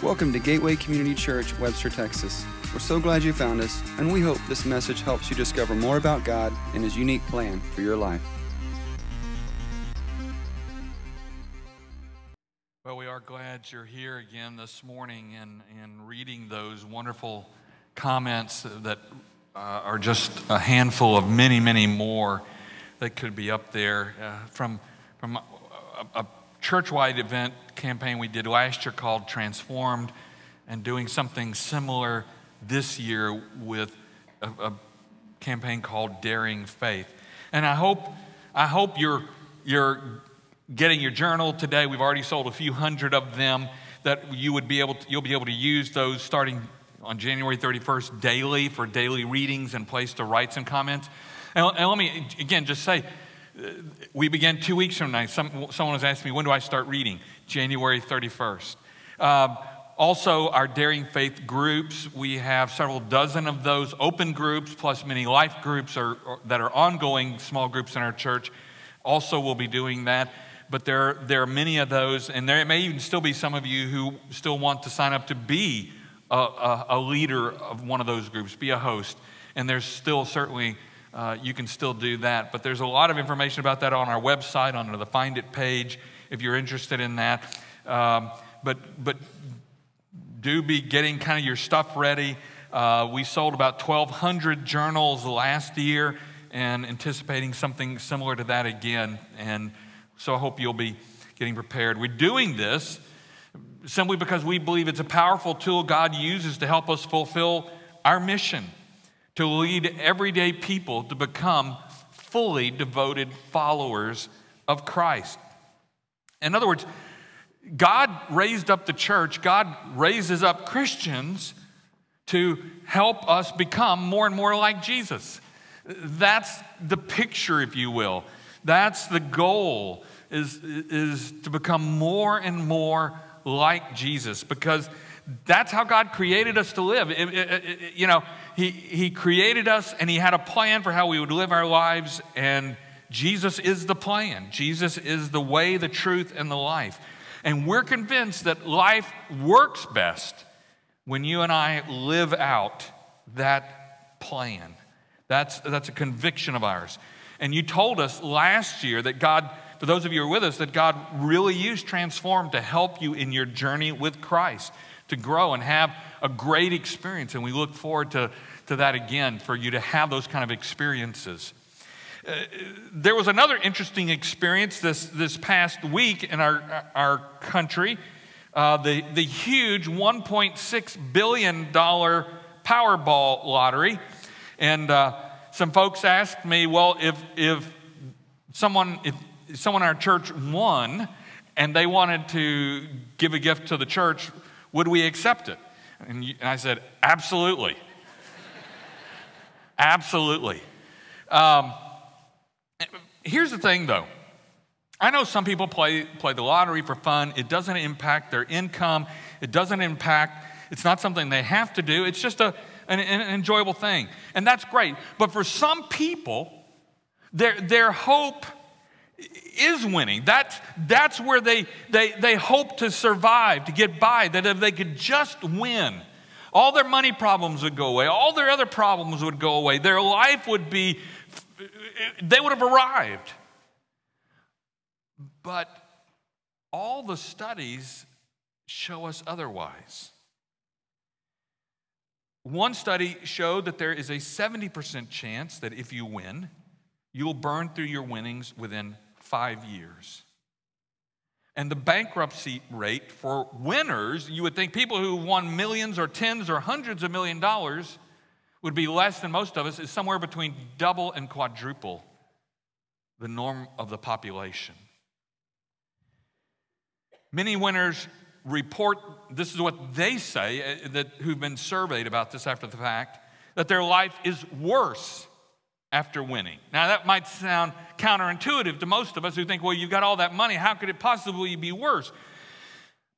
Welcome to Gateway Community Church, Webster, Texas. We're so glad you found us, and we hope this message helps you discover more about God and His unique plan for your life. Well, we are glad you're here again this morning and, and reading those wonderful comments that uh, are just a handful of many, many more that could be up there uh, from, from a, a church-wide event campaign we did last year called Transformed, and doing something similar this year with a, a campaign called Daring Faith. And I hope, I hope you're, you're getting your journal today. We've already sold a few hundred of them that you would be able to, you'll be able to use those starting on January 31st daily for daily readings and place to write some comments. And, and let me again just say, we begin two weeks from now. Some, someone was asking me, when do I start reading? January 31st. Um, also, our Daring Faith groups, we have several dozen of those open groups, plus many life groups are, are, that are ongoing small groups in our church. Also, we'll be doing that. But there, there are many of those, and there may even still be some of you who still want to sign up to be a, a, a leader of one of those groups, be a host. And there's still certainly uh, you can still do that. But there's a lot of information about that on our website, on the Find It page, if you're interested in that. Um, but, but do be getting kind of your stuff ready. Uh, we sold about 1,200 journals last year and anticipating something similar to that again. And so I hope you'll be getting prepared. We're doing this simply because we believe it's a powerful tool God uses to help us fulfill our mission to lead everyday people to become fully devoted followers of Christ. In other words, God raised up the church, God raises up Christians to help us become more and more like Jesus. That's the picture, if you will. That's the goal, is, is to become more and more like Jesus because that's how God created us to live. It, it, it, you know, he, he created us and He had a plan for how we would live our lives, and Jesus is the plan. Jesus is the way, the truth, and the life. And we're convinced that life works best when you and I live out that plan. That's, that's a conviction of ours. And you told us last year that God, for those of you who are with us, that God really used Transform to help you in your journey with Christ, to grow and have a great experience. And we look forward to to that again for you to have those kind of experiences. Uh, there was another interesting experience this, this past week in our, our country uh, the, the huge $1.6 billion Powerball lottery. And uh, some folks asked me, well, if, if, someone, if someone in our church won and they wanted to give a gift to the church, would we accept it? And, and I said, absolutely. Absolutely. Um, here's the thing, though. I know some people play, play the lottery for fun. It doesn't impact their income. It doesn't impact, it's not something they have to do. It's just a, an, an enjoyable thing. And that's great. But for some people, their, their hope is winning. That's, that's where they, they, they hope to survive, to get by, that if they could just win, all their money problems would go away. All their other problems would go away. Their life would be, they would have arrived. But all the studies show us otherwise. One study showed that there is a 70% chance that if you win, you'll burn through your winnings within five years. And the bankruptcy rate for winners, you would think people who won millions or tens or hundreds of million dollars would be less than most of us, is somewhere between double and quadruple the norm of the population. Many winners report, this is what they say, uh, that, who've been surveyed about this after the fact, that their life is worse after winning. Now, that might sound counterintuitive to most of us who think, well, you've got all that money, how could it possibly be worse?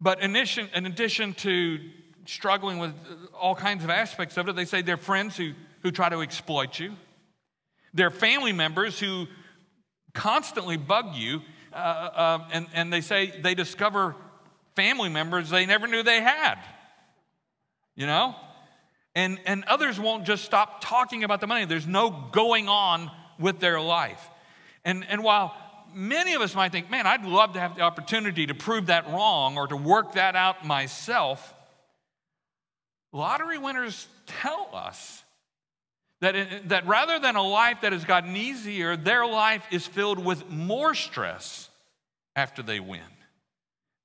But in addition, in addition to struggling with all kinds of aspects of it, they say they're friends who, who try to exploit you, they're family members who constantly bug you, uh, uh, and, and they say they discover family members they never knew they had. You know? And, and others won't just stop talking about the money. There's no going on with their life. And, and while many of us might think, man, I'd love to have the opportunity to prove that wrong or to work that out myself, lottery winners tell us that, it, that rather than a life that has gotten easier, their life is filled with more stress after they win.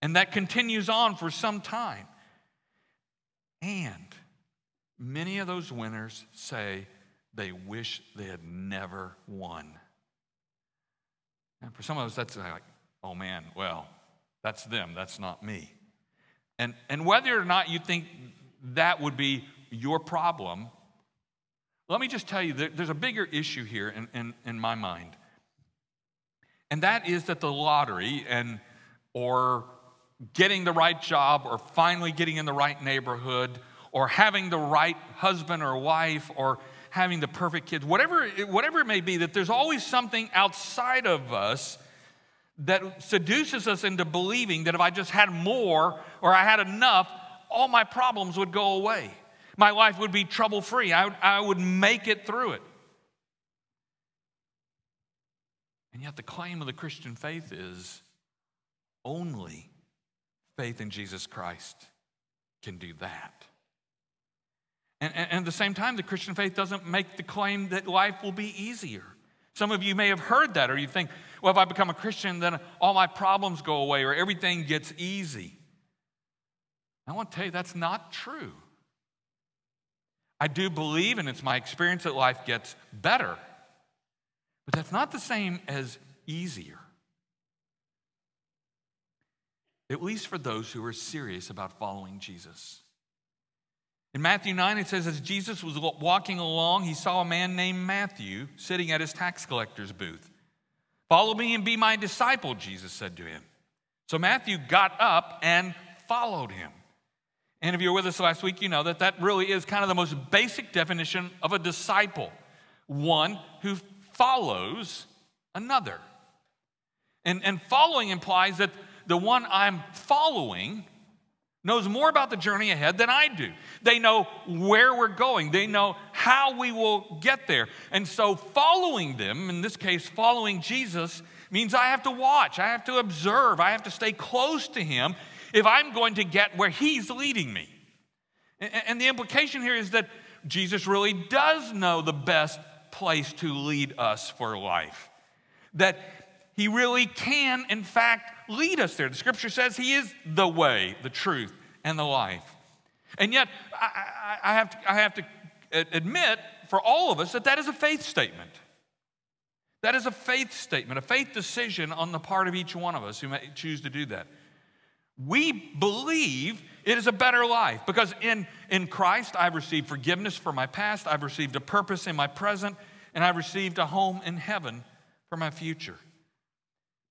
And that continues on for some time. And many of those winners say they wish they had never won. And for some of us, that's like, oh man, well, that's them, that's not me. And, and whether or not you think that would be your problem, let me just tell you there's a bigger issue here in, in, in my mind. And that is that the lottery and or getting the right job or finally getting in the right neighborhood or having the right husband or wife or having the perfect kids, whatever, whatever it may be, that there's always something outside of us that seduces us into believing that if I just had more or I had enough, all my problems would go away. My life would be trouble free. I, I would make it through it. And yet, the claim of the Christian faith is only faith in Jesus Christ can do that. And, and, and, at the same time, the Christian faith doesn't make the claim that life will be easier. Some of you may have heard that, or you think, well, if I become a Christian, then all my problems go away, or everything gets easy. I want to tell you that's not true. I do believe, and it's my experience, that life gets better. But that's not the same as easier. At least for those who are serious about following Jesus. In Matthew 9, it says, As Jesus was walking along, he saw a man named Matthew sitting at his tax collector's booth. Follow me and be my disciple, Jesus said to him. So Matthew got up and followed him. And if you were with us last week, you know that that really is kind of the most basic definition of a disciple one who follows another. And, and following implies that the one I'm following knows more about the journey ahead than I do. They know where we're going, they know how we will get there. And so, following them, in this case, following Jesus, means I have to watch, I have to observe, I have to stay close to Him if I'm going to get where He's leading me. And the implication here is that Jesus really does know the best place to lead us for life. That he really can, in fact, lead us there. The scripture says he is the way, the truth, and the life. And yet, I, I, I have, to, I have to admit for all of us that that is a faith statement. That is a faith statement, a faith decision on the part of each one of us who may choose to do that. We believe it is a better life because in, in Christ I've received forgiveness for my past, I've received a purpose in my present, and I've received a home in heaven for my future.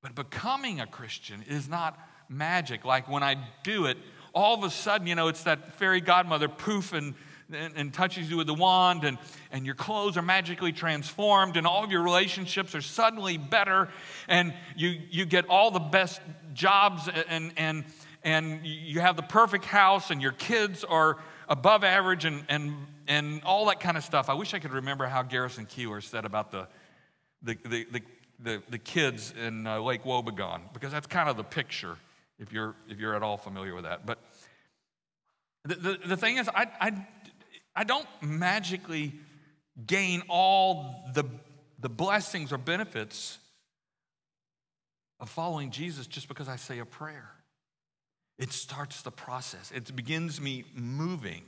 But becoming a Christian is not magic. Like when I do it, all of a sudden, you know, it's that fairy godmother poof and, and, and, touches you with the wand, and, and your clothes are magically transformed, and all of your relationships are suddenly better, and you, you get all the best jobs, and, and, and you have the perfect house, and your kids are above average, and, and, and all that kind of stuff. I wish I could remember how Garrison Keillor said about the, the, the, the the, the kids in uh, Lake Wobegon, because that's kind of the picture, if you're, if you're at all familiar with that. But the, the, the thing is, I, I, I don't magically gain all the, the blessings or benefits of following Jesus just because I say a prayer. It starts the process, it begins me moving.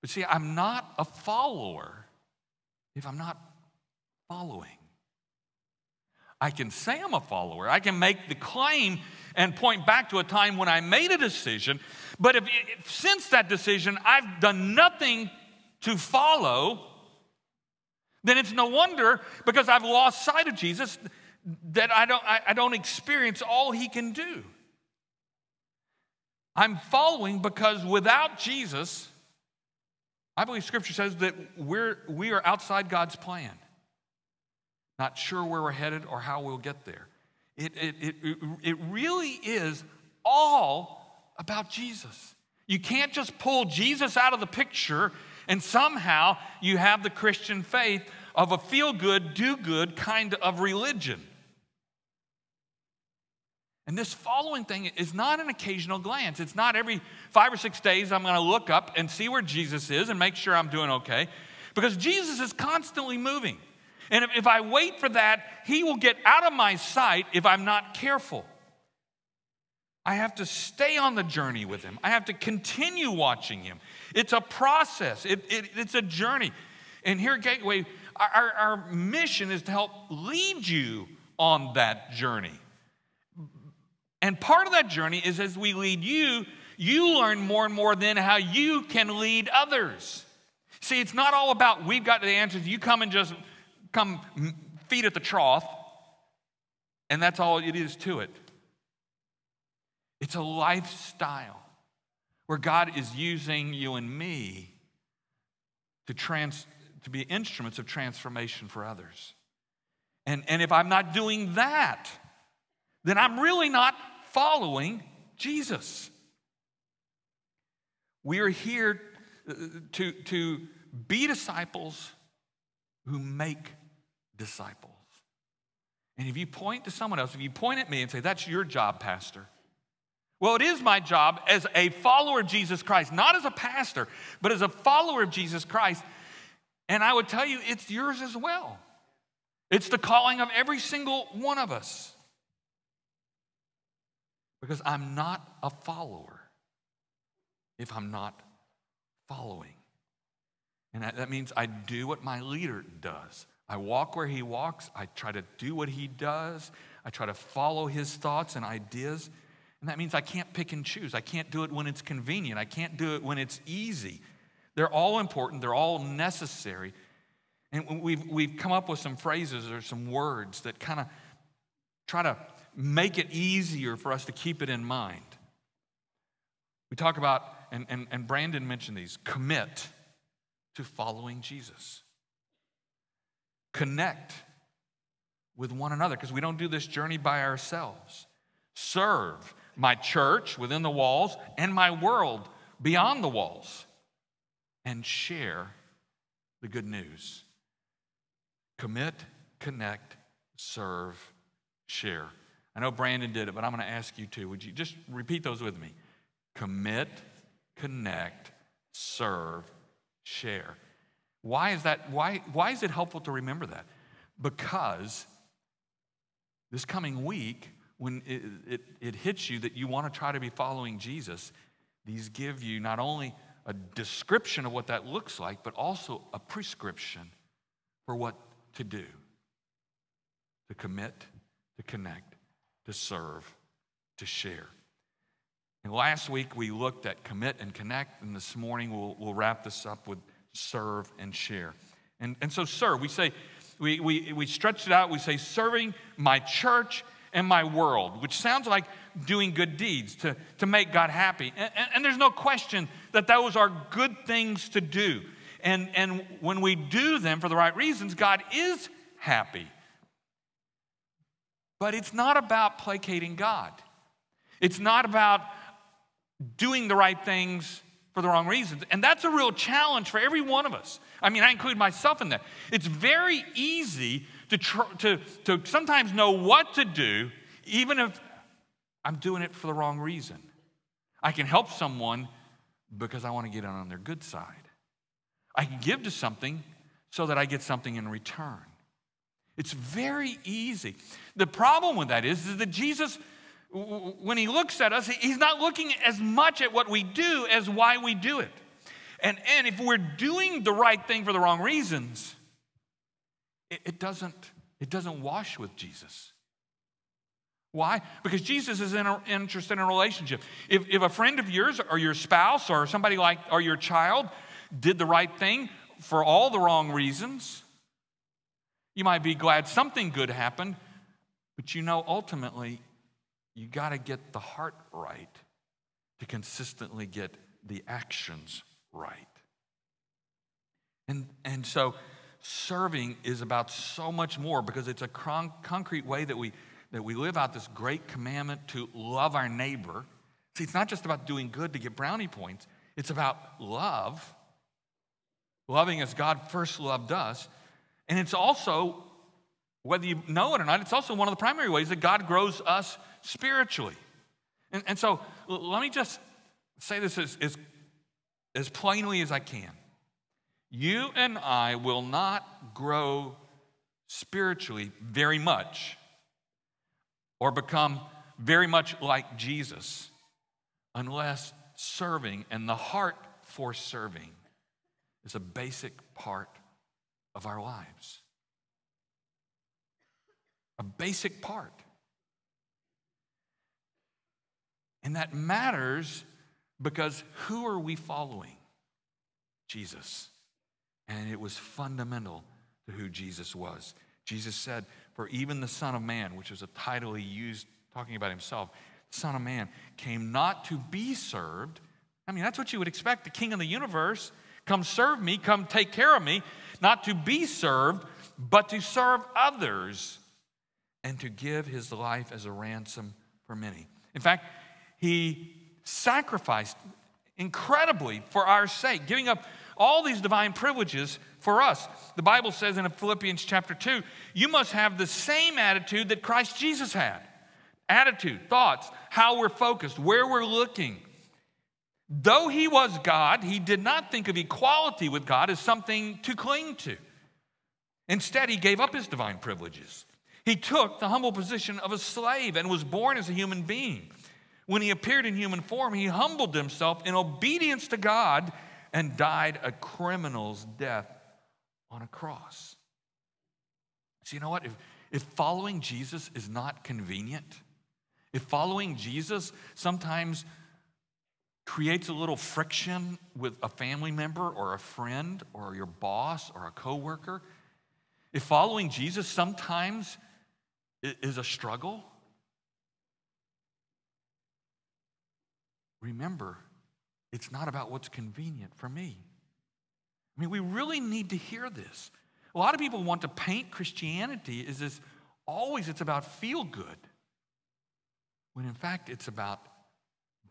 But see, I'm not a follower if I'm not following. I can say I'm a follower. I can make the claim and point back to a time when I made a decision. But if, if, since that decision I've done nothing to follow, then it's no wonder because I've lost sight of Jesus that I don't, I, I don't experience all he can do. I'm following because without Jesus, I believe Scripture says that we're, we are outside God's plan not sure where we're headed or how we'll get there. It, it, it, it really is all about Jesus. You can't just pull Jesus out of the picture and somehow you have the Christian faith of a feel good, do good kind of religion. And this following thing is not an occasional glance. It's not every five or six days I'm going to look up and see where Jesus is and make sure I'm doing okay. Because Jesus is constantly moving. And if, if I wait for that, he will get out of my sight if I'm not careful. I have to stay on the journey with him. I have to continue watching him. It's a process, it, it, it's a journey. And here at Gateway, our, our mission is to help lead you on that journey. And part of that journey is as we lead you, you learn more and more then how you can lead others. See, it's not all about we've got the answers. You come and just come feed at the trough, and that's all it is to it. It's a lifestyle where God is using you and me to, trans, to be instruments of transformation for others. And, and if I'm not doing that, then I'm really not following Jesus. We are here uh, to, to be disciples who make disciples. And if you point to someone else, if you point at me and say, That's your job, Pastor. Well, it is my job as a follower of Jesus Christ, not as a pastor, but as a follower of Jesus Christ. And I would tell you, it's yours as well. It's the calling of every single one of us because I'm not a follower if I'm not following. And that means I do what my leader does. I walk where he walks. I try to do what he does. I try to follow his thoughts and ideas. And that means I can't pick and choose. I can't do it when it's convenient. I can't do it when it's easy. They're all important, they're all necessary. And we've, we've come up with some phrases or some words that kind of try to make it easier for us to keep it in mind. We talk about, and, and, and Brandon mentioned these commit to following Jesus, connect with one another, because we don't do this journey by ourselves. Serve my church within the walls and my world beyond the walls, and share the good news. Commit, connect, serve, share. I know Brandon did it, but I'm going to ask you to. Would you just repeat those with me? Commit, connect, serve, share. Why is that? Why, why is it helpful to remember that? Because this coming week, when it, it, it hits you that you want to try to be following Jesus, these give you not only a description of what that looks like, but also a prescription for what to do to commit, to connect, to serve, to share. And last week we looked at commit and connect, and this morning we'll, we'll wrap this up with serve and share. And, and so, serve, we say, we, we, we stretch it out, we say, serving my church and my world, which sounds like doing good deeds to, to make God happy. And, and, and there's no question that those are good things to do. And, and when we do them for the right reasons, God is happy. But it's not about placating God. It's not about doing the right things for the wrong reasons. And that's a real challenge for every one of us. I mean, I include myself in that. It's very easy to, tr- to, to sometimes know what to do, even if I'm doing it for the wrong reason. I can help someone because I want to get on their good side. I can give to something so that I get something in return. It's very easy. The problem with that is, is that Jesus, when he looks at us, he's not looking as much at what we do as why we do it. And, and if we're doing the right thing for the wrong reasons, it, it doesn't, it doesn't wash with Jesus. Why? Because Jesus is in a, interested in a relationship. If, if a friend of yours or your spouse or somebody like or your child did the right thing for all the wrong reasons, you might be glad something good happened, but you know, ultimately, you got to get the heart right to consistently get the actions right. And, and so, serving is about so much more because it's a con- concrete way that we, that we live out this great commandment to love our neighbor. See, it's not just about doing good to get brownie points, it's about love, loving as God first loved us. And it's also, whether you know it or not, it's also one of the primary ways that God grows us spiritually. And, and so let me just say this as, as, as plainly as I can. You and I will not grow spiritually very much or become very much like Jesus unless serving and the heart for serving is a basic part of our lives. A basic part. And that matters because who are we following? Jesus. And it was fundamental to who Jesus was. Jesus said, For even the Son of Man, which was a title he used talking about himself, Son of Man came not to be served. I mean, that's what you would expect. The King of the universe, come serve me, come take care of me, not to be served, but to serve others and to give his life as a ransom for many. In fact, he sacrificed incredibly for our sake, giving up all these divine privileges for us. The Bible says in Philippians chapter 2, you must have the same attitude that Christ Jesus had attitude, thoughts, how we're focused, where we're looking. Though he was God, he did not think of equality with God as something to cling to. Instead, he gave up his divine privileges. He took the humble position of a slave and was born as a human being. When he appeared in human form, he humbled himself in obedience to God and died a criminal's death on a cross. So, you know what? If, if following Jesus is not convenient, if following Jesus sometimes creates a little friction with a family member or a friend or your boss or a coworker, if following Jesus sometimes is a struggle, remember, it's not about what's convenient for me. I mean, we really need to hear this. A lot of people want to paint Christianity as this always it's about feel good. When in fact it's about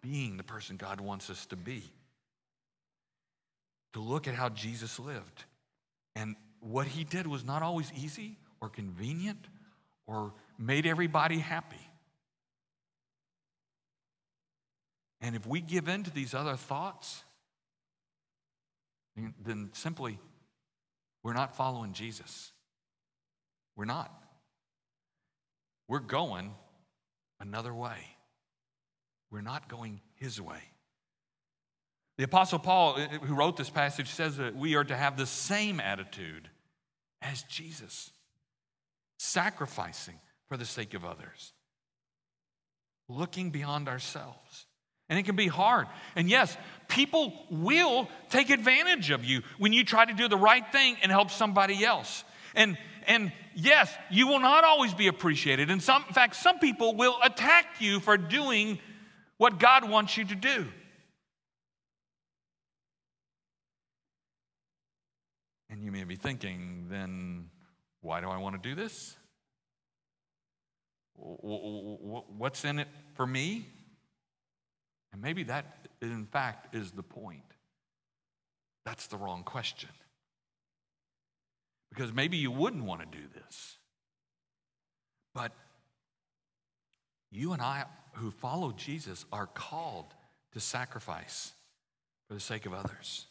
being the person God wants us to be. To look at how Jesus lived. And what he did was not always easy or convenient or made everybody happy. And if we give in to these other thoughts, then simply we're not following Jesus. We're not. We're going another way. We're not going his way. The Apostle Paul, who wrote this passage, says that we are to have the same attitude as Jesus, sacrificing for the sake of others, looking beyond ourselves. And it can be hard. And yes, people will take advantage of you when you try to do the right thing and help somebody else. And and yes, you will not always be appreciated. And some in fact, some people will attack you for doing what God wants you to do. And you may be thinking, then why do I want to do this? What's in it for me? And maybe that, in fact, is the point. That's the wrong question. Because maybe you wouldn't want to do this. But you and I, who follow Jesus, are called to sacrifice for the sake of others,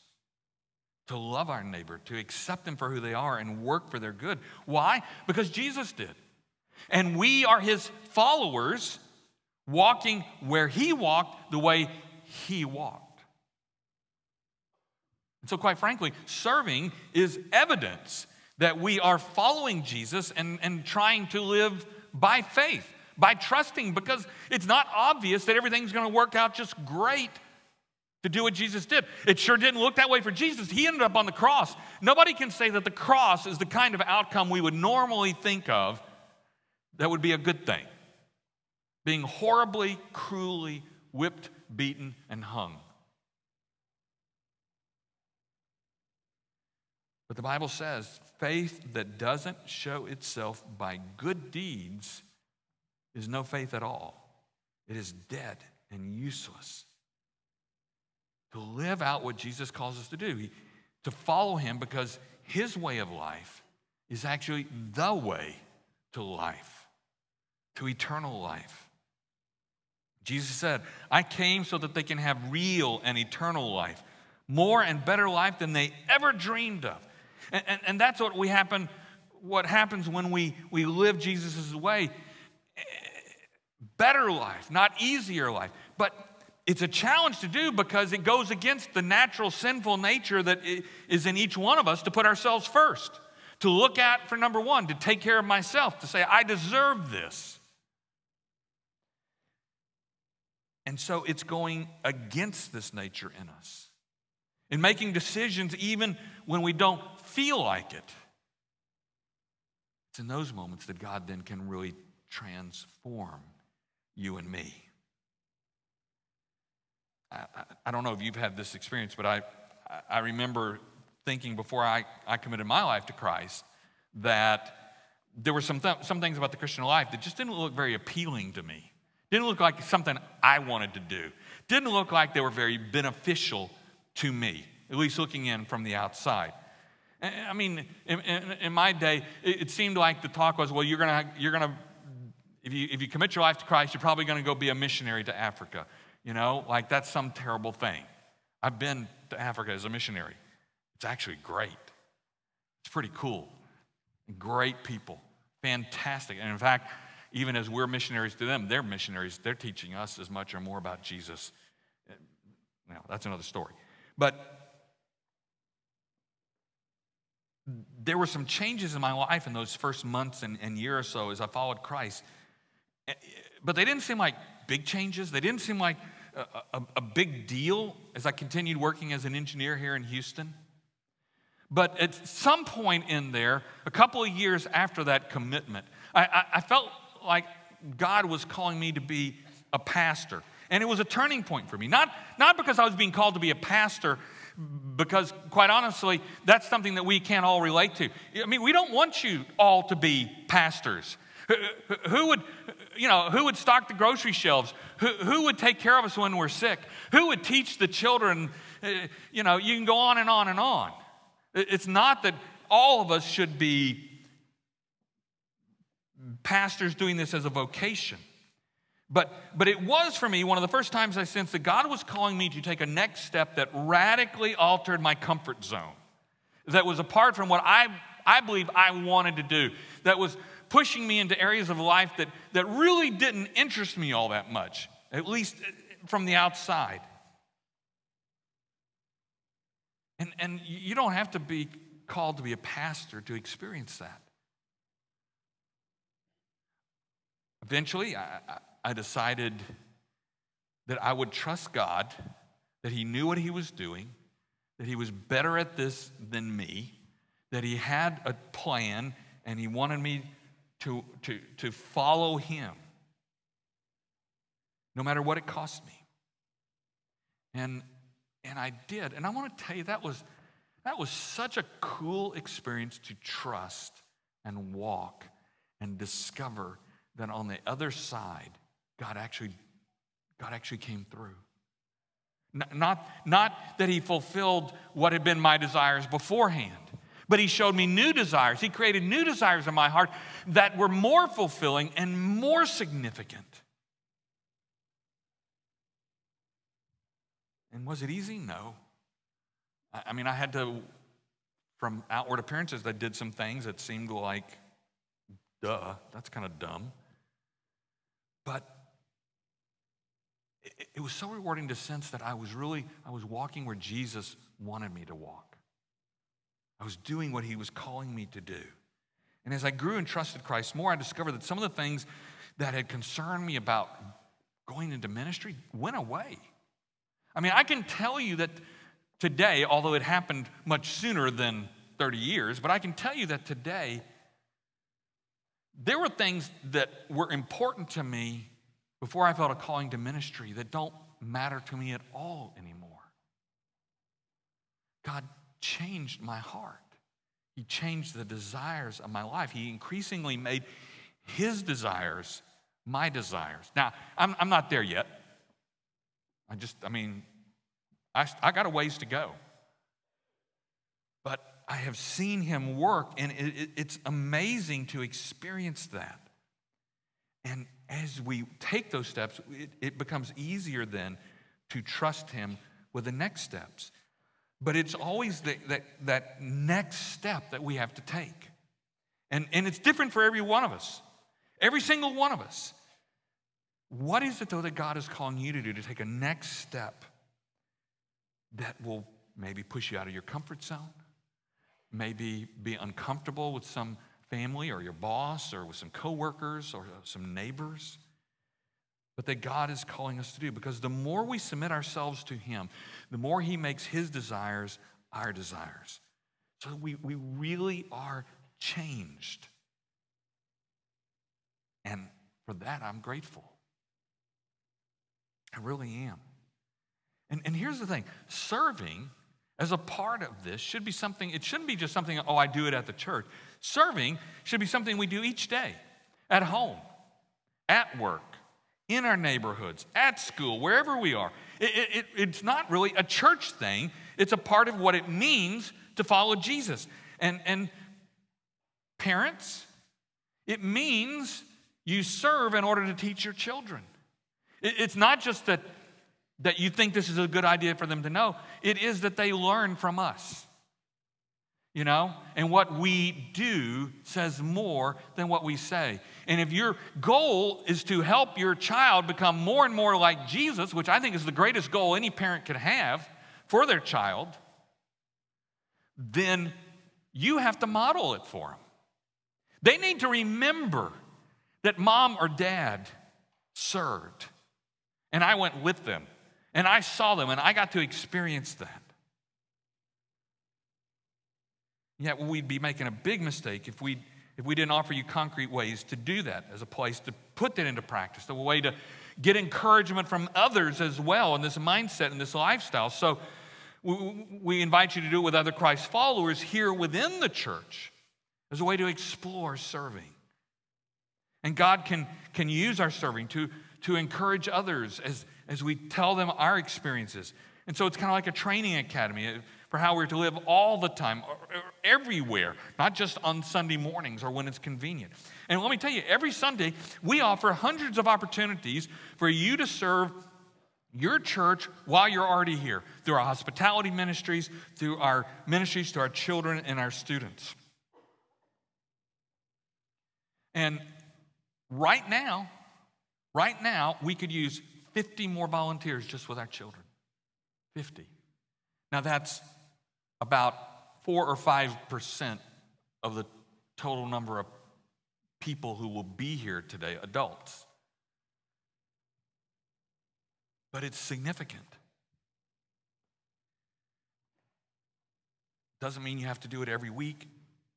to love our neighbor, to accept them for who they are, and work for their good. Why? Because Jesus did. And we are his followers walking where he walked the way he walked. And so, quite frankly, serving is evidence that we are following Jesus and, and trying to live by faith, by trusting, because it's not obvious that everything's going to work out just great to do what Jesus did. It sure didn't look that way for Jesus. He ended up on the cross. Nobody can say that the cross is the kind of outcome we would normally think of that would be a good thing being horribly, cruelly whipped, beaten, and hung. But the Bible says faith that doesn't show itself by good deeds is no faith at all. It is dead and useless. To live out what Jesus calls us to do, to follow him because his way of life is actually the way to life, to eternal life. Jesus said, I came so that they can have real and eternal life, more and better life than they ever dreamed of. And, and, and that's what we happen, what happens when we, we live Jesus' way. Better life, not easier life. But it's a challenge to do because it goes against the natural sinful nature that is in each one of us to put ourselves first, to look at for number one, to take care of myself, to say, I deserve this. And so it's going against this nature in us. In making decisions, even when we don't feel like it. It's in those moments that God then can really transform you and me. I, I, don't know if you've had this experience, but I, I remember thinking before I, I committed my life to Christ that there were some, th- some things about the Christian life that just didn't look very appealing to me. Didn't look like something I wanted to do. Didn't look like they were very beneficial to me, at least looking in from the outside. I mean, in, in, in my day, it, it, seemed like the talk was, well, you're gonna, you're gonna, if you, if you commit your life to Christ, you're probably gonna go be a missionary to Africa. You know, like that's some terrible thing. I've been to Africa as a missionary. It's actually great. It's pretty cool. Great people. Fantastic. And in fact, even as we're missionaries to them, they're missionaries. They're teaching us as much or more about Jesus. Now, that's another story. But there were some changes in my life in those first months and, and year or so as I followed Christ. But they didn't seem like big changes. They didn't seem like a, a, big deal as I continued working as an engineer here in Houston. But at some point in there, a couple of years after that commitment, I, I, I felt like God was calling me to be a pastor. And it was a turning point for me. Not, not because I was being called to be a pastor, because quite honestly, that's something that we can't all relate to. I mean, we don't want you all to be pastors. Who would, you know, who would stock the grocery shelves? Who, who would take care of us when we're sick? Who would teach the children? Uh, you know, you can go on and on and on. It's not that all of us should be pastors doing this as a vocation. But, but it was for me one of the first times I sensed that God was calling me to take a next step that radically altered my comfort zone, that was apart from what I, I believe I wanted to do, that was pushing me into areas of life that, that really didn't interest me all that much, at least uh, from the outside. And, and you don't have to be called to be a pastor to experience that. Eventually, I, I decided that I would trust God, that He knew what He was doing, that He was better at this than me, that He had a plan, and He wanted me to, to, to follow him, no matter what it cost me. And, and I did. And I want to tell you, that was, that was such a cool experience to trust and walk and discover that on the other side, God actually, God actually came through. Not, not that he fulfilled what had been my desires beforehand, but he showed me new desires. He created new desires in my heart that were more fulfilling and more significant. And was it easy? No. I mean, I had to, from outward appearances, I did some things that seemed like, duh, that's kind of dumb. But it, was so rewarding to sense that I was really, I was walking where Jesus wanted me to walk. I was doing what he was calling me to do. And as I grew and trusted Christ more, I discovered that some of the things that had concerned me about going into ministry went away. I mean, I can tell you that today, although it happened much sooner than 30 years, but I can tell you that today, there were things that were important to me before I felt a calling to ministry that don't matter to me at all anymore. God changed my heart. He changed the desires of my life. He increasingly made his desires my desires. Now, I'm, I'm not there yet. I just, I mean, I, I got a ways to go. But I have seen him work, and it, it, it's amazing to experience that. And as we take those steps, it, it becomes easier then to trust him with the next steps. But it's always the, that, that next step that we have to take. And, and it's different for every one of us, every single one of us. What is it, though, that God is calling you to do to take a next step that will maybe push you out of your comfort zone? Maybe be uncomfortable with some family or your boss or with some coworkers or uh, some neighbors? But that God is calling us to do because the more we submit ourselves to Him, the more He makes His desires our desires. So we, we really are changed. And for that, I'm grateful. I really am. And, and here's the thing serving as a part of this should be something, it shouldn't be just something, oh, I do it at the church. Serving should be something we do each day at home, at work, in our neighborhoods, at school, wherever we are. It, it, it's not really a church thing, it's a part of what it means to follow Jesus. And, and parents, it means you serve in order to teach your children. It's not just that, that you think this is a good idea for them to know, it is that they learn from us. You know, and what we do says more than what we say. And if your goal is to help your child become more and more like Jesus, which I think is the greatest goal any parent can have for their child, then you have to model it for them. They need to remember that mom or dad served and I went with them and I saw them and I got to experience that. Yet we'd be making a big mistake if we if we didn't offer you concrete ways to do that as a place to put that into practice, a way to get encouragement from others as well in this mindset and this lifestyle. So we, we invite you to do it with other Christ followers here within the church as a way to explore serving. And God can, can use our serving to, to encourage others as, as we tell them our experiences. And so it's kind of like a training academy for how we're to live all the time, everywhere, not just on Sunday mornings or when it's convenient. And let me tell you, every Sunday we offer hundreds of opportunities for you to serve your church while you're already here through our hospitality ministries, through our ministries to our children and our students. And right now, Right now, we could use 50 more volunteers just with our children. 50. Now, that's about 4 or 5% of the total number of people who will be here today, adults. But it's significant. Doesn't mean you have to do it every week.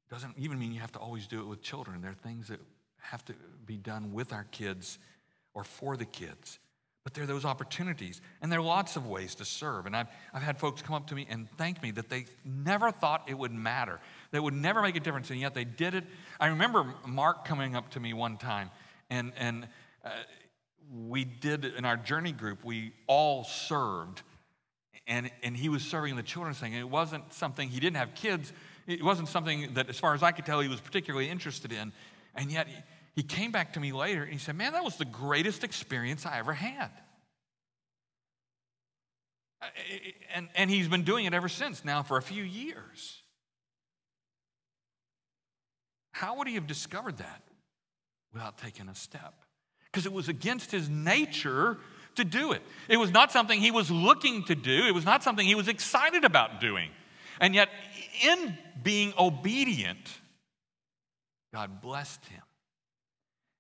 Doesn't even mean you have to always do it with children. There are things that have to be done with our kids or for the kids. But there are those opportunities, and there are lots of ways to serve. And I've, I've had folks come up to me and thank me that they never thought it would matter, that would never make a difference, and yet they did it. I remember Mark coming up to me one time, and, and uh, we did in our journey group, we all served, and, and he was serving the children's thing. And it wasn't something, he didn't have kids, it wasn't something that, as far as I could tell, he was particularly interested in. And yet, he came back to me later and he said, Man, that was the greatest experience I ever had. And, and he's been doing it ever since, now for a few years. How would he have discovered that without taking a step? Because it was against his nature to do it. It was not something he was looking to do, it was not something he was excited about doing. And yet, in being obedient, God blessed him.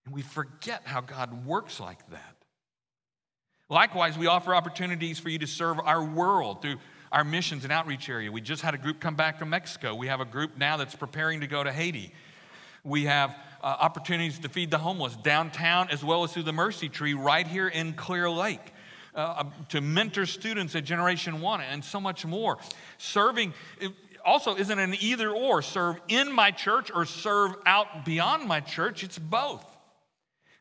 And we forget how God works like that. Likewise, we offer opportunities for you to serve our world through our missions and outreach area. We just had a group come back from Mexico. We have a group now that's preparing to go to Haiti. We have uh, opportunities to feed the homeless downtown as well as through the Mercy Tree right here in Clear Lake. Uh, uh to mentor students at Generation One and so much more. Serving also isn't an either or serve in my church or serve out beyond my church, it's both.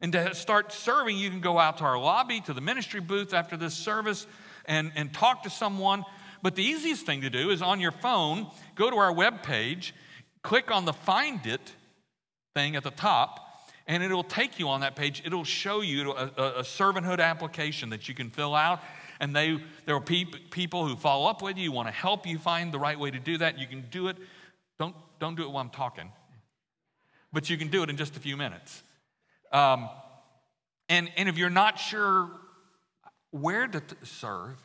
And to start serving, you can go out to our lobby, to the ministry booth after this service, and, and talk to someone. But the easiest thing to do is on your phone, go to our web page, click on the Find It thing at the top, and it'll take you on that page. It'll show you a, a, servanthood application that you can fill out. And they, there are pe- people who follow up with you, want to help you find the right way to do that. You can do it. Don't, don't do it while I'm talking, but you can do it in just a few minutes. Um, and, and if you're not sure where to t- serve,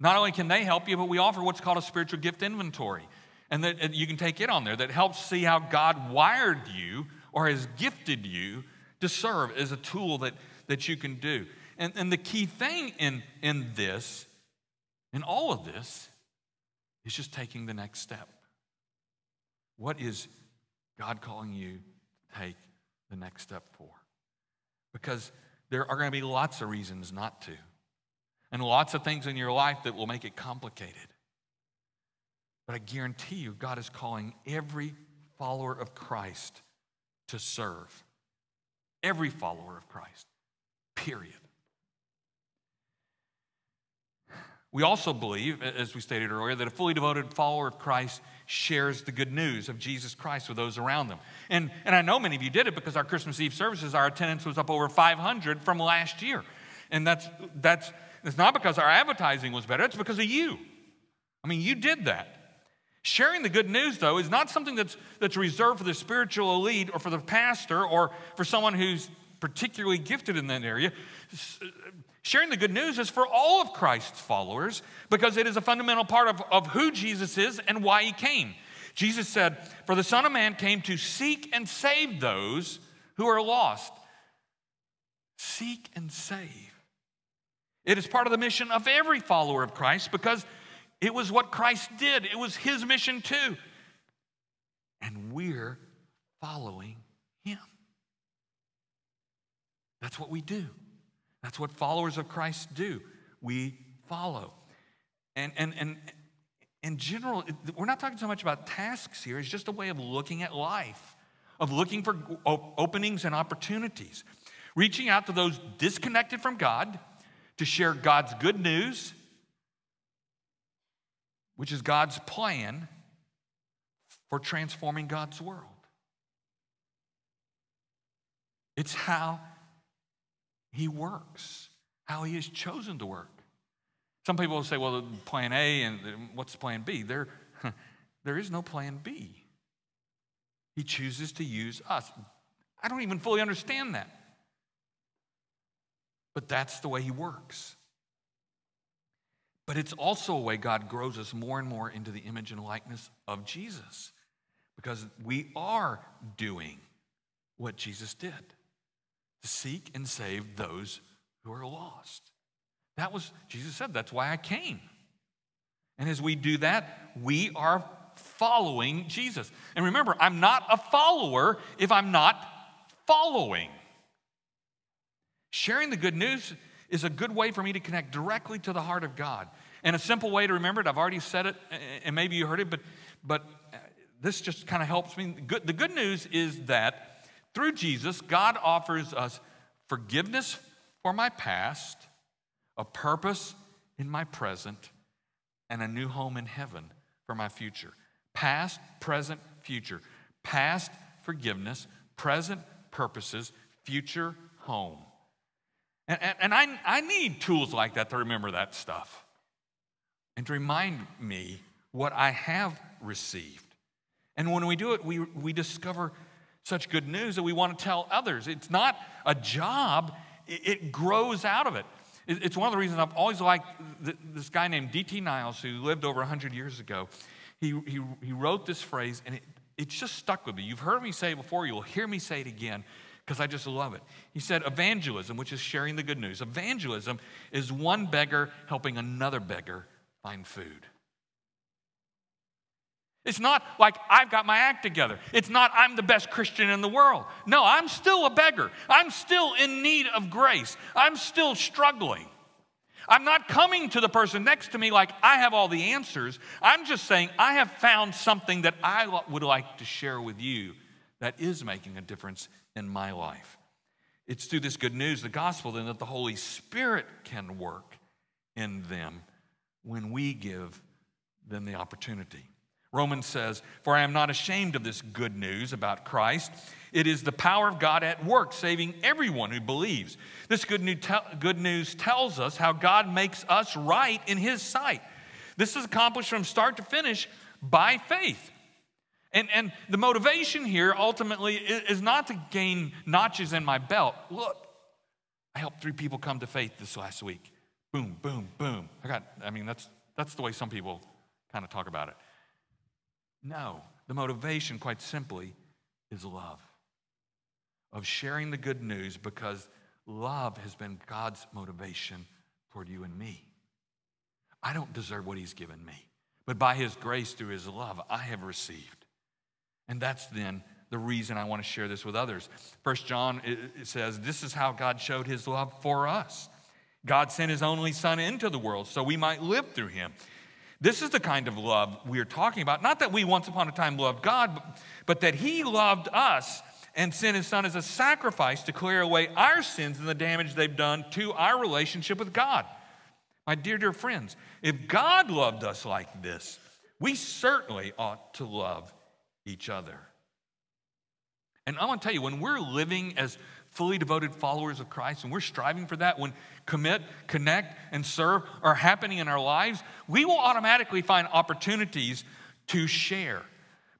not only can they help you, but we offer what's called a spiritual gift inventory. And that you can take it on there that helps see how God wired you or has gifted you to serve as a tool that, that you can do. And, and the key thing in, in this, in all of this, is just taking the next step. What is God calling you to take the next step for? Because there are going to be lots of reasons not to, and lots of things in your life that will make it complicated. But I guarantee you, God is calling every follower of Christ to serve. Every follower of Christ, period. We also believe, as we stated earlier, that a fully devoted follower of Christ shares the good news of Jesus Christ with those around them. And, and I know many of you did it because our Christmas Eve services, our attendance was up over 500 from last year. And that's, that's it's not because our advertising was better, it's because of you. I mean, you did that. Sharing the good news, though, is not something that's, that's reserved for the spiritual elite or for the pastor or for someone who's particularly gifted in that area. Sharing the good news is for all of Christ's followers because it is a fundamental part of, of who Jesus is and why he came. Jesus said, For the Son of Man came to seek and save those who are lost. Seek and save. It is part of the mission of every follower of Christ because it was what Christ did, it was his mission too. And we're following him. That's what we do. That's what followers of Christ do. We follow. And, and, and in general, we're not talking so much about tasks here, it's just a way of looking at life, of looking for openings and opportunities, reaching out to those disconnected from God to share God's good news, which is God's plan for transforming God's world. It's how he works, how He has chosen to work. Some people will say, well, plan A and what's plan B? There, there is no plan B. He chooses to use us. I don't even fully understand that. But that's the way He works. But it's also a way God grows us more and more into the image and likeness of Jesus because we are doing what Jesus did to seek and save those who are lost. That was, Jesus said, that's why I came. And as we do that, we are following Jesus. And remember, I'm not a follower if I'm not following. Sharing the good news is a good way for me to connect directly to the heart of God. And a simple way to remember it, I've already said it, and maybe you heard it, but, but this just kind of helps me. The good news is that through Jesus, God offers us forgiveness for my past, a purpose in my present, and a new home in heaven for my future. Past, present, future. Past forgiveness, present purposes, future home. And, and, and, I, I need tools like that to remember that stuff and to remind me what I have received. And when we do it, we, we discover such good news that we want to tell others. It's not a job, it grows out of it. It's one of the reasons I've always liked this guy named D.T. Niles, who lived over 100 years ago. He, he, he wrote this phrase, and it, it just stuck with me. You've heard me say it before, you'll hear me say it again because I just love it. He said, Evangelism, which is sharing the good news, evangelism is one beggar helping another beggar find food. It's not like I've got my act together. It's not I'm the best Christian in the world. No, I'm still a beggar. I'm still in need of grace. I'm still struggling. I'm not coming to the person next to me like I have all the answers. I'm just saying I have found something that I would like to share with you that is making a difference in my life. It's through this good news, the gospel, then that the Holy Spirit can work in them when we give them the opportunity. Romans says, For I am not ashamed of this good news about Christ. It is the power of God at work, saving everyone who believes. This good news, tells us how God makes us right in His sight. This is accomplished from start to finish by faith. And, and the motivation here ultimately is not to gain notches in my belt. Look, I helped three people come to faith this last week. Boom, boom, boom. I got, I mean, that's, that's the way some people kind of talk about it. No, the motivation, quite simply, is love. Of sharing the good news because love has been God's motivation toward you and me. I don't deserve what He's given me, but by His grace, through His love, I have received. And that's then the reason I want to share this with others. First John says, This is how God showed His love for us. God sent His only Son into the world so we might live through Him. This is the kind of love we're talking about. Not that we once upon a time loved God, but that He loved us and sent His Son as a sacrifice to clear away our sins and the damage they've done to our relationship with God. My dear, dear friends, if God loved us like this, we certainly ought to love each other. And I want to tell you, when we're living as fully devoted followers of Christ and we're striving for that, when commit, connect, and serve are happening in our lives, we will automatically find opportunities to share.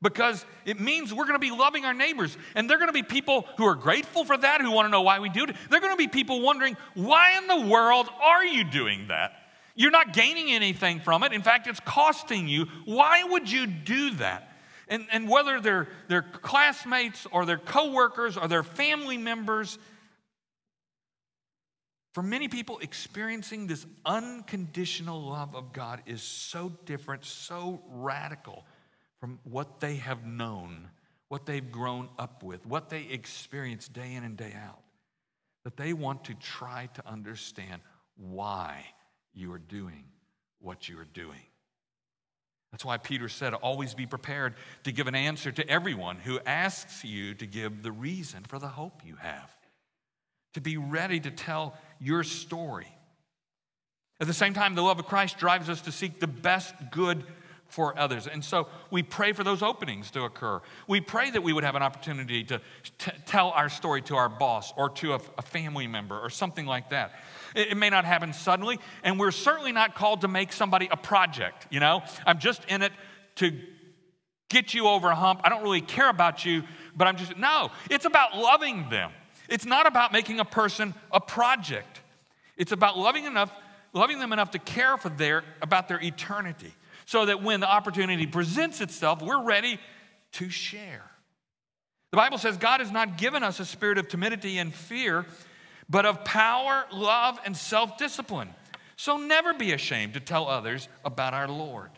Because it means we're going to be loving our neighbors. And they're going to be people who are grateful for that, who want to know why we do it. They're going to be people wondering, why in the world are you doing that? You're not gaining anything from it. In fact, it's costing you. Why would you do that? And, and whether they're, they're classmates or their coworkers or their family members, for many people, experiencing this unconditional love of God is so different, so radical from what they have known, what they've grown up with, what they experience day in and day out, that they want to try to understand why you are doing what you are doing. That's why Peter said, always be prepared to give an answer to everyone who asks you to give the reason for the hope you have to be ready to tell your story. At the same time, the love of Christ drives us to seek the best good for others. And so we pray for those openings to occur. We pray that we would have an opportunity to t- tell our story to our boss or to a, a family member or something like that. It, may not happen suddenly, and we're certainly not called to make somebody a project, you know? I'm just in it to get you over a hump. I don't really care about you, but I'm just, no, it's about loving them. It's not about making a person a project. It's about loving enough, loving them enough to care for their about their eternity. So that when the opportunity presents itself, we're ready to share. The Bible says God has not given us a spirit of timidity and fear, but of power, love, and self discipline. So never be ashamed to tell others about our Lord.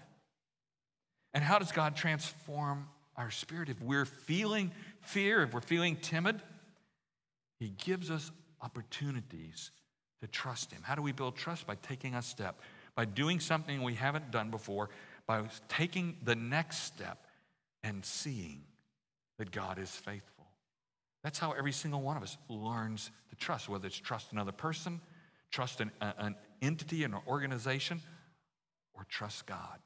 And how does God transform our spirit? If we're feeling fear, if we're feeling timid, he gives us opportunities to trust Him. How do we build trust? By taking a step, by doing something we haven't done before, by taking the next step and seeing that God is faithful. That's how every single one of us learns to trust, whether it's trust another person, trust an, an entity, an organization, or trust God.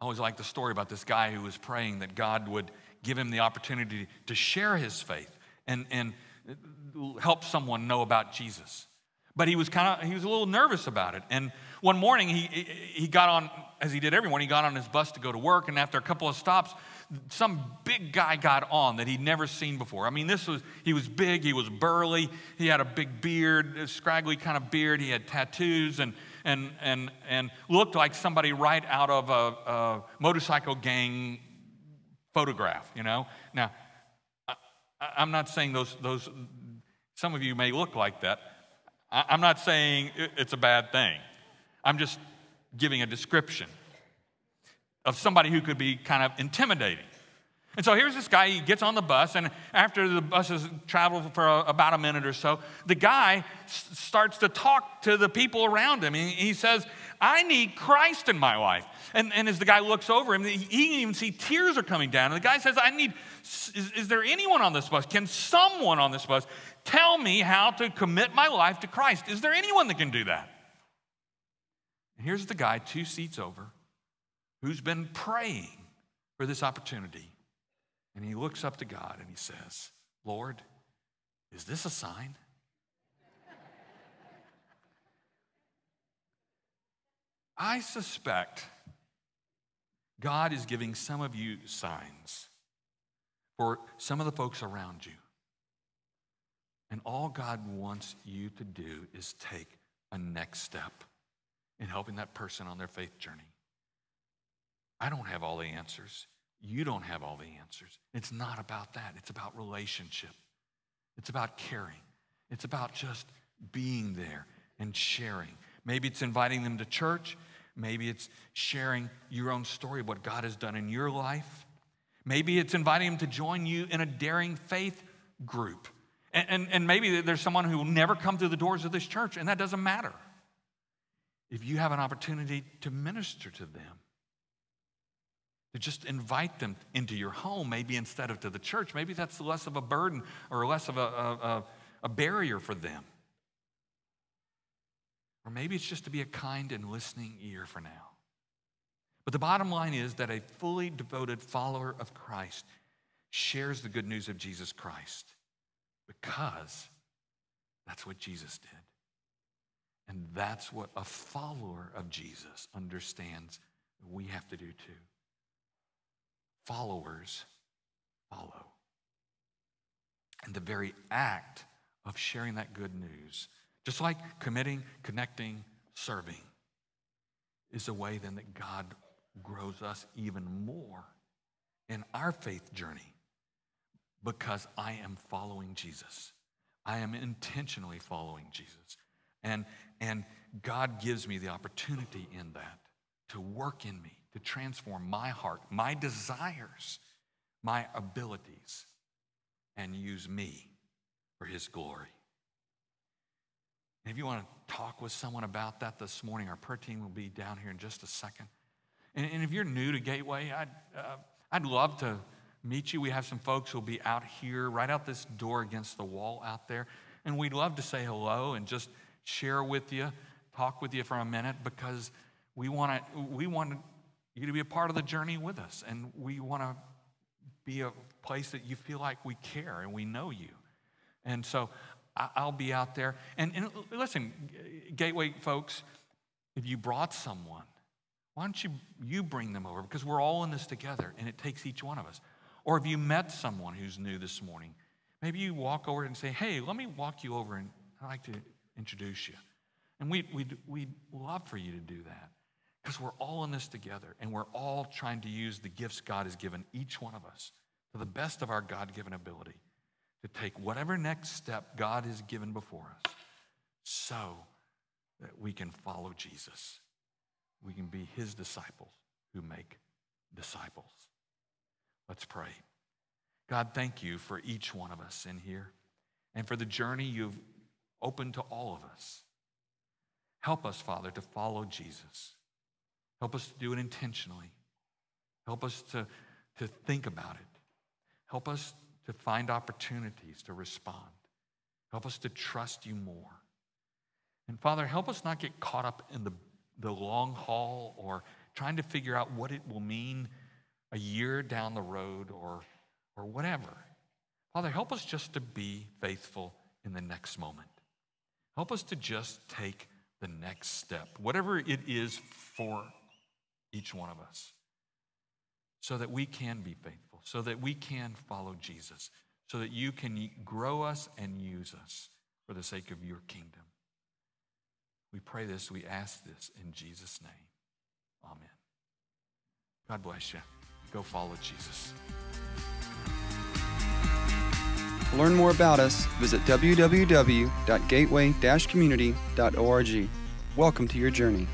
I always like the story about this guy who was praying that God would give him the opportunity to share his faith and, and help someone know about Jesus. But he was kind of he was a little nervous about it. And one morning he he got on as he did every morning, he got on his bus to go to work and after a couple of stops some big guy got on that he'd never seen before. I mean, this was he was big, he was burly, he had a big beard, a scraggly kind of beard, he had tattoos and and and and looked like somebody right out of a, a motorcycle gang photograph, you know? Now, I, am not saying those, those, some of you may look like that. I, I'm not saying it's a bad thing. I'm just giving a description of somebody who could be kind of intimidating. And so here's this guy, he gets on the bus, and after the bus has traveled for a, about a minute or so, the guy s- starts to talk to the people around him. He, he says, I need Christ in my life. And, and as the guy looks over him, he, he can even see tears are coming down. And the guy says, I need, is, is there anyone on this bus? Can someone on this bus tell me how to commit my life to Christ? Is there anyone that can do that? And here's the guy two seats over who's been praying for this opportunity. And he looks up to God and he says, Lord, is this a sign? I suspect God is giving some of you signs for some of the folks around you. And all God wants you to do is take a next step in helping that person on their faith journey. I don't have all the answers. You don't have all the answers. It's not about that. It's about relationship. It's about caring. It's about just being there and sharing. Maybe it's inviting them to church. Maybe it's sharing your own story of what God has done in your life. Maybe it's inviting them to join you in a daring faith group. And, and, and, maybe there's someone who will never come through the doors of this church, and that doesn't matter. If you have an opportunity to minister to them, to just invite them into your home, maybe instead of to the church, maybe that's less of a burden or less of a, a, a barrier for them. Or maybe it's just to be a kind and listening ear for now. But the bottom line is that a fully devoted follower of Christ shares the good news of Jesus Christ because that's what Jesus did. And that's what a follower of Jesus understands we have to do too. Followers follow. And the very act of sharing that good news just like committing, connecting, serving is a way then that God grows us even more in our faith journey because I am following Jesus. I am intentionally following Jesus. And, and God gives me the opportunity in that to work in me, to transform my heart, my desires, my abilities, and use me for His glory. And if you want to talk with someone about that this morning, our prayer team will be down here in just a second. And, and if you're new to Gateway, I'd, uh, I'd love to meet you. We have some folks who'll be out here, right out this door against the wall out there. And we'd love to say hello and just share with you, talk with you for a minute because we want to, we want you to be a part of the journey with us. And we want to be a place that you feel like we care and we know you. And so I'll be out there. And, and listen, Gateway folks, if you brought someone, why don't you, you bring them over? Because we're all in this together and it takes each one of us. Or if you met someone who's new this morning, maybe you walk over and say, hey, let me walk you over and I'd like to introduce you. And we, we, we'd love for you to do that because we're all in this together and we're all trying to use the gifts God has given each one of us to the best of our God given ability to take whatever next step God has given before us so that we can follow Jesus. We can be his disciples who make disciples. Let's pray. God, thank you for each one of us in here and for the journey you've opened to all of us. Help us, Father, to follow Jesus. Help us to do it intentionally. Help us to, to think about it. Help us to find opportunities to respond. Help us to trust you more. And Father, help us not get caught up in the, the long haul or trying to figure out what it will mean a year down the road or, or whatever. Father, help us just to be faithful in the next moment. Help us to just take the next step, whatever it is for each one of us, so that we can be faithful so that we can follow Jesus, so that you can grow us and use us for the sake of your kingdom. We pray this, we ask this in Jesus' name. Amen. God bless you. Go follow Jesus. To learn more about us, visit www.gateway-community.org. Welcome to your journey.